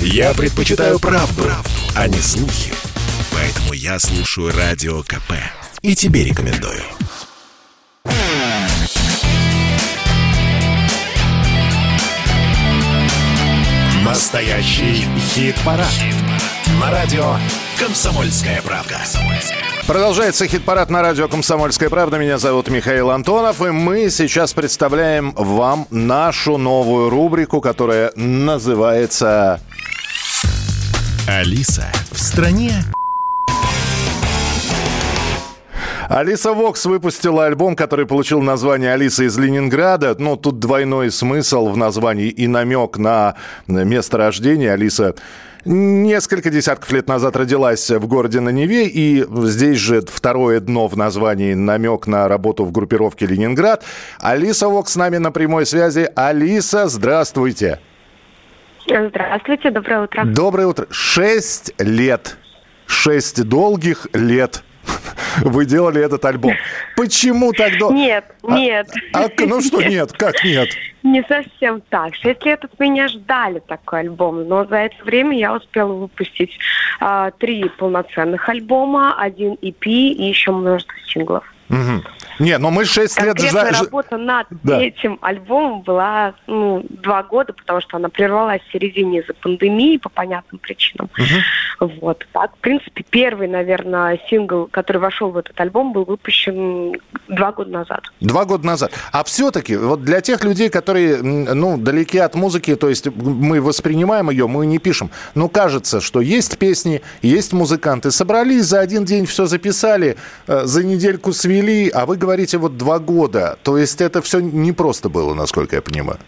Я предпочитаю правду, правду, а не слухи. Поэтому я слушаю Радио КП. И тебе рекомендую. Настоящий хит-парад. На радио «Комсомольская правда». Продолжается хит-парад на радио «Комсомольская правда». Меня зовут Михаил Антонов, и мы сейчас представляем вам нашу новую рубрику, которая называется... Алиса в стране Алиса Вокс выпустила альбом, который получил название «Алиса из Ленинграда». Ну, тут двойной смысл в названии и намек на место рождения. Алиса несколько десятков лет назад родилась в городе на Неве, и здесь же второе дно в названии намек на работу в группировке «Ленинград». Алиса Вокс с нами на прямой связи. Алиса, здравствуйте. Здравствуйте, доброе утро. Доброе утро. Шесть лет. Шесть долгих лет вы делали этот альбом. Почему так долго? Нет, нет. А, а, ну что нет? Как нет? Не совсем так. Шесть лет от меня ждали такой альбом, но за это время я успела выпустить а, три полноценных альбома, один EP и еще множество синглов. Угу. Не, но мы 6 лет... За... работа над да. этим альбомом была ну, два года, потому что она прервалась в середине из-за пандемии по понятным причинам. Угу. Вот. Так, в принципе, первый, наверное, сингл, который вошел в этот альбом, был выпущен два года назад. Два года назад. А все-таки, вот для тех людей, которые, ну, далеки от музыки, то есть мы воспринимаем ее, мы не пишем, но кажется, что есть песни, есть музыканты, собрались за один день, все записали, э, за недельку свели, а вы говорите вот два года. То есть это все не просто было, насколько я понимаю.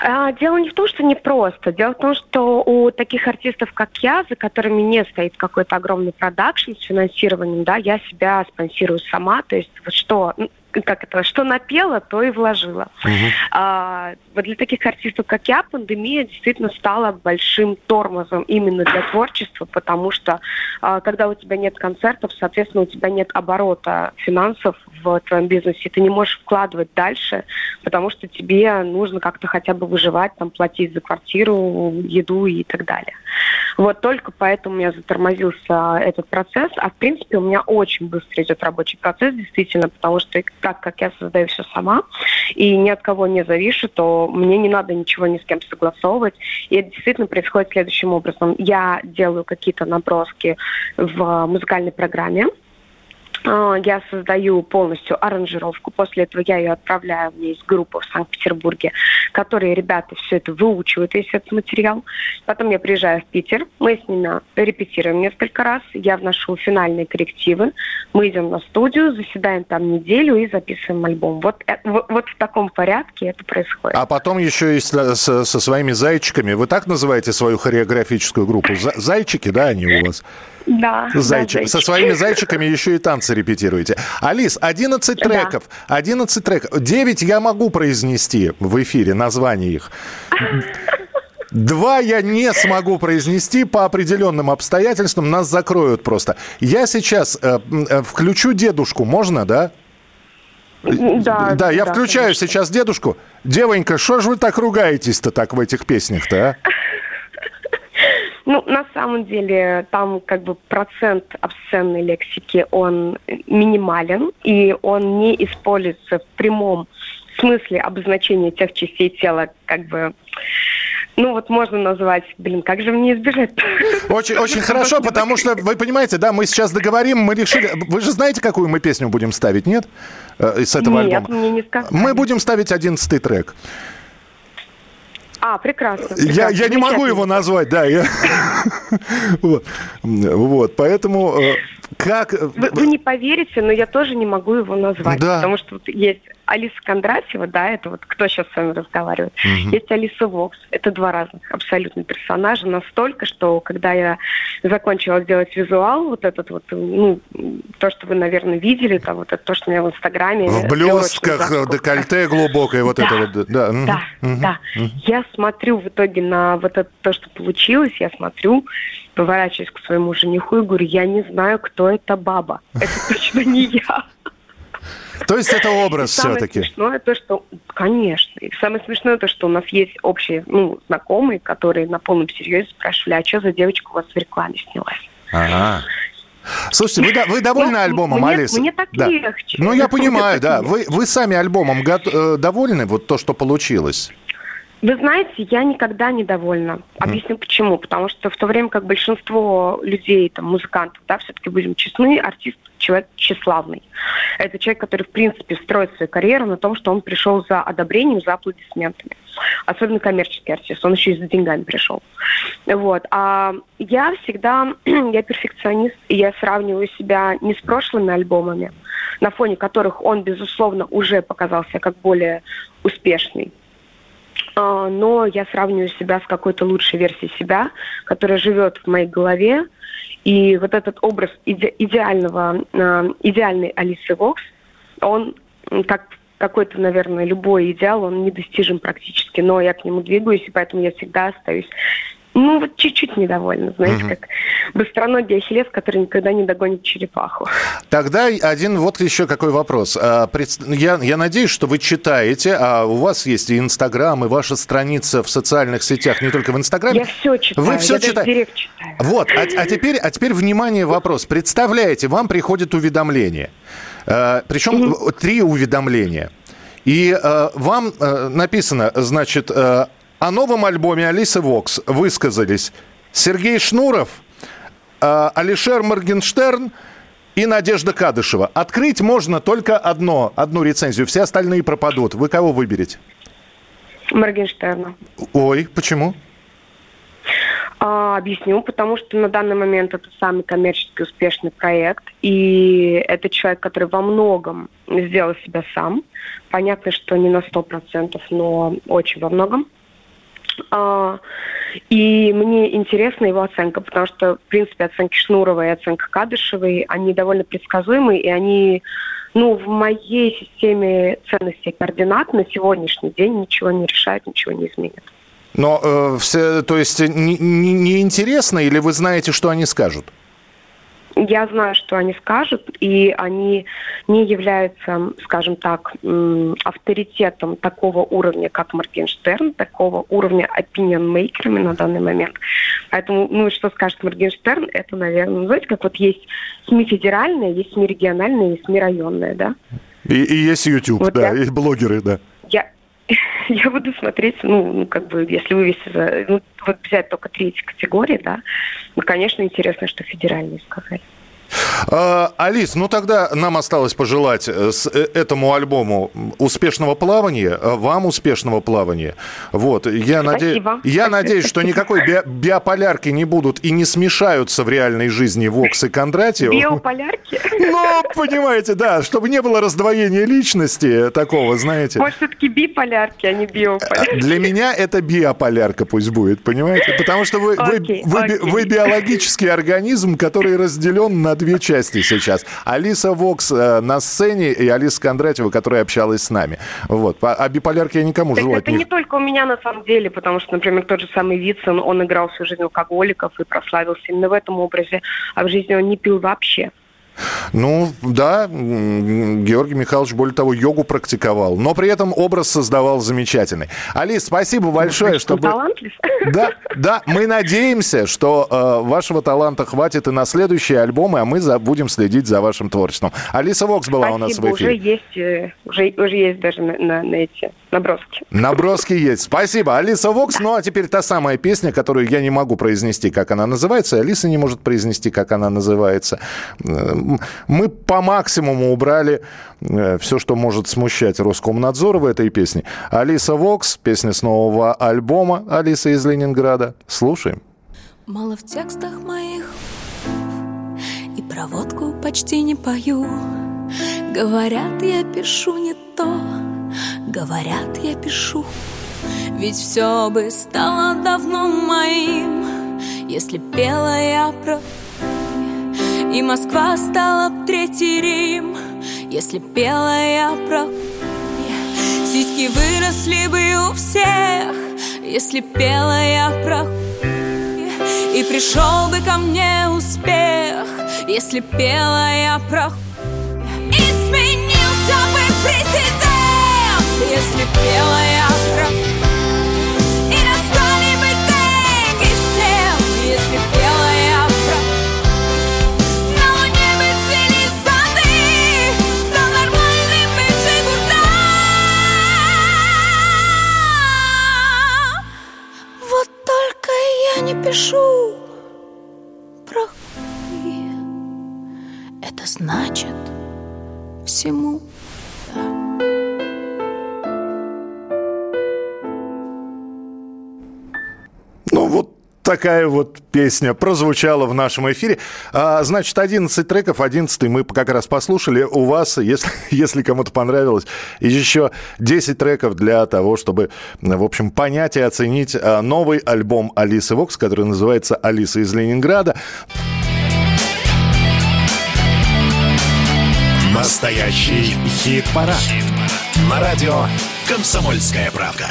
А, дело не в том, что не просто. Дело в том, что у таких артистов, как я, за которыми не стоит какой-то огромный продакшн с финансированием, да, я себя спонсирую сама. То есть вот что, как это, что напела, то и вложила. Uh-huh. А, вот для таких артистов, как я, пандемия действительно стала большим тормозом именно для творчества, потому что а, когда у тебя нет концертов, соответственно, у тебя нет оборота финансов в твоем бизнесе, ты не можешь вкладывать дальше, потому что тебе нужно как-то хотя бы выживать, там, платить за квартиру, еду и так далее. Вот только поэтому у меня затормозился этот процесс, а в принципе у меня очень быстро идет рабочий процесс, действительно, потому что так как я создаю все сама и ни от кого не завишу, то мне не надо ничего ни с кем согласовывать. И это действительно происходит следующим образом. Я делаю какие-то наброски в музыкальной программе, я создаю полностью аранжировку. После этого я ее отправляю. У меня есть группа в Санкт-Петербурге, которые ребята все это выучивают, весь этот материал. Потом я приезжаю в Питер, мы с ними репетируем несколько раз, я вношу финальные коррективы, мы идем на студию, заседаем там неделю и записываем альбом. Вот, э, вот в таком порядке это происходит. А потом еще и со, со своими зайчиками. Вы так называете свою хореографическую группу? Зайчики, да, они у вас? Да. Зайчик. Да, Со своими зайчиками еще и танцы репетируете. Алис, 11 треков. Да. 11 треков. 9 я могу произнести в эфире, название их. Два я не смогу произнести по определенным обстоятельствам, нас закроют просто. Я сейчас э, э, включу дедушку, можно, да? Да, да, я да, включаю конечно. сейчас дедушку. Девонька, что же вы так ругаетесь-то так в этих песнях-то, а? Ну, на самом деле, там как бы процент обсценной лексики, он минимален, и он не используется в прямом смысле обозначения тех частей тела, как бы ну вот можно назвать, блин, как же мне избежать? Очень, очень хорошо, потому что, вы понимаете, да, мы сейчас договорим, мы решили... Вы же знаете, какую мы песню будем ставить, нет? Э, с этого нет, альбома? мне не сказали. Мы будем ставить одиннадцатый трек. А, прекрасно. прекрасно. Я, я не могу его назвать, да. Я... вот. вот, поэтому э, как... Вы, вы не поверите, но я тоже не могу его назвать, да. потому что вот есть Алиса Кондратьева, да, это вот кто сейчас с вами разговаривает. Угу. Есть Алиса Вокс. Это два разных абсолютно персонажа. Настолько, что когда я закончила делать визуал, вот этот вот, ну, то, что вы, наверное, видели, там, вот это то, что у меня в Инстаграме. В блестках, декольте глубокое, вот да, это вот. Да, да, угу. да. Угу. Я смотрю в итоге на вот это то, что получилось, я смотрю, поворачиваюсь к своему жениху и говорю, я не знаю, кто эта баба. Это точно не я. То есть это образ все-таки? Самое смешное то, что, конечно, и самое смешное то, что у нас есть общие, ну, знакомые, которые на полном серьезе спрашивали, а что за девочка у вас в рекламе снялась? Ага. Слушайте, вы, вы довольны ну, альбомом, мне, Алиса? Мне так да. легче. Ну, я понимаю, да. Вы, вы сами альбомом э, довольны, вот то, что получилось? Вы знаете, я никогда не довольна. Объясню mm. почему. Потому что в то время как большинство людей, там, музыкантов, да, все-таки будем честны, артист человек тщеславный. Это человек, который, в принципе, строит свою карьеру на том, что он пришел за одобрением, за аплодисментами. Особенно коммерческий артист, он еще и за деньгами пришел. Вот. А я всегда, я перфекционист, и я сравниваю себя не с прошлыми альбомами, на фоне которых он, безусловно, уже показался как более успешный, но я сравниваю себя с какой-то лучшей версией себя, которая живет в моей голове. И вот этот образ иде- идеального, э, идеальной Алисы Вокс, он как какой-то, наверное, любой идеал, он недостижим практически, но я к нему двигаюсь, и поэтому я всегда остаюсь ну, вот чуть-чуть недовольна, знаете, угу. как быстроногий ахиллес, который никогда не догонит черепаху. Тогда один вот еще какой вопрос. А, я, я надеюсь, что вы читаете, а у вас есть и Инстаграм, и ваша страница в социальных сетях, не только в Инстаграме. Я все читаю, вы все я читаете. читаю. Вот, а, а, теперь, а теперь, внимание, вопрос. Представляете, вам приходит уведомление. А, причем угу. три уведомления. И э, вам э, написано, значит, э, о новом альбоме Алисы Вокс высказались Сергей Шнуров, э, Алишер Моргенштерн и Надежда Кадышева. Открыть можно только одно, одну рецензию, все остальные пропадут. Вы кого выберете? Моргенштерна. Ой, почему? А, объясню, потому что на данный момент это самый коммерчески успешный проект, и это человек, который во многом сделал себя сам. Понятно, что не на сто процентов, но очень во многом. А, и мне интересна его оценка, потому что, в принципе, оценки Шнуровой и оценка Кадышевой, они довольно предсказуемые, и они, ну, в моей системе ценностей координат на сегодняшний день ничего не решают, ничего не изменят. Но э, все, то есть не, не, не интересно или вы знаете, что они скажут? Я знаю, что они скажут, и они не являются, скажем так, авторитетом такого уровня, как Моргенштерн, такого уровня opinion-мейкерами на данный момент. Поэтому, ну, что скажет Моргенштерн, это, наверное, знаете, как вот есть СМИ федеральные, есть СМИ региональные, есть СМИ районные, да? И, и есть YouTube, вот да, я, и блогеры, да. Я, я буду смотреть, ну, ну, как бы, если вывести за, ну, вот взять только третьи категории, да, ну, конечно, интересно, что федеральные сказали. А, Алис, ну тогда нам осталось пожелать э, с э, этому альбому успешного плавания, э, вам успешного плавания. Вот, я, наде... я надеюсь, что никакой би... биополярки не будут и не смешаются в реальной жизни Вокс и Кондратьев. Биополярки? Ну, понимаете, да, чтобы не было раздвоения личности такого, знаете. Может, все-таки биполярки, а не биополярки? Для меня это биополярка пусть будет, понимаете? Потому что вы, okay, вы, okay. вы, вы биологический организм, который разделен на две части сейчас. Алиса Вокс э, на сцене и Алиса Кондратьева, которая общалась с нами. Вот. А, а биполярки я никому так желать это не... не только у меня на самом деле, потому что, например, тот же самый Вицин, он играл всю жизнь алкоголиков и прославился именно в этом образе, а в жизни он не пил вообще. Ну, да, Георгий Михайлович, более того, йогу практиковал, но при этом образ создавал замечательный. Алис, спасибо большое, ну, чтобы... Талантлив. Да, да, мы надеемся, что э, вашего таланта хватит и на следующие альбомы, а мы за, будем следить за вашим творчеством. Алиса Вокс была спасибо, у нас в эфире. уже есть, э, уже, уже есть даже на, на, на эти наброски. Наброски есть. Спасибо. Алиса Вокс. Ну, а теперь та самая песня, которую я не могу произнести, как она называется. Алиса не может произнести, как она называется. Мы по максимуму убрали э, все, что может смущать Роскомнадзор в этой песне. Алиса Вокс, песня с нового альбома Алиса из Ленинграда. Слушаем. Мало в текстах моих И проводку почти не пою Говорят, я пишу не то Говорят, я пишу Ведь все бы стало давно моим Если пела я про И Москва стала б третий Рим. Если пела я про Сиськи выросли бы у всех. Если пела я про И пришел бы ко мне успех. Если пела я про И сменился бы президент, если пела я про... хуй. Это значит всему Ну, такая вот песня прозвучала в нашем эфире. А, значит, 11 треков, 11 мы как раз послушали. У вас, если, если кому-то понравилось, еще 10 треков для того, чтобы, в общем, понять и оценить а, новый альбом Алисы Вокс, который называется «Алиса из Ленинграда». Настоящий хит-парад. На радио «Комсомольская правка».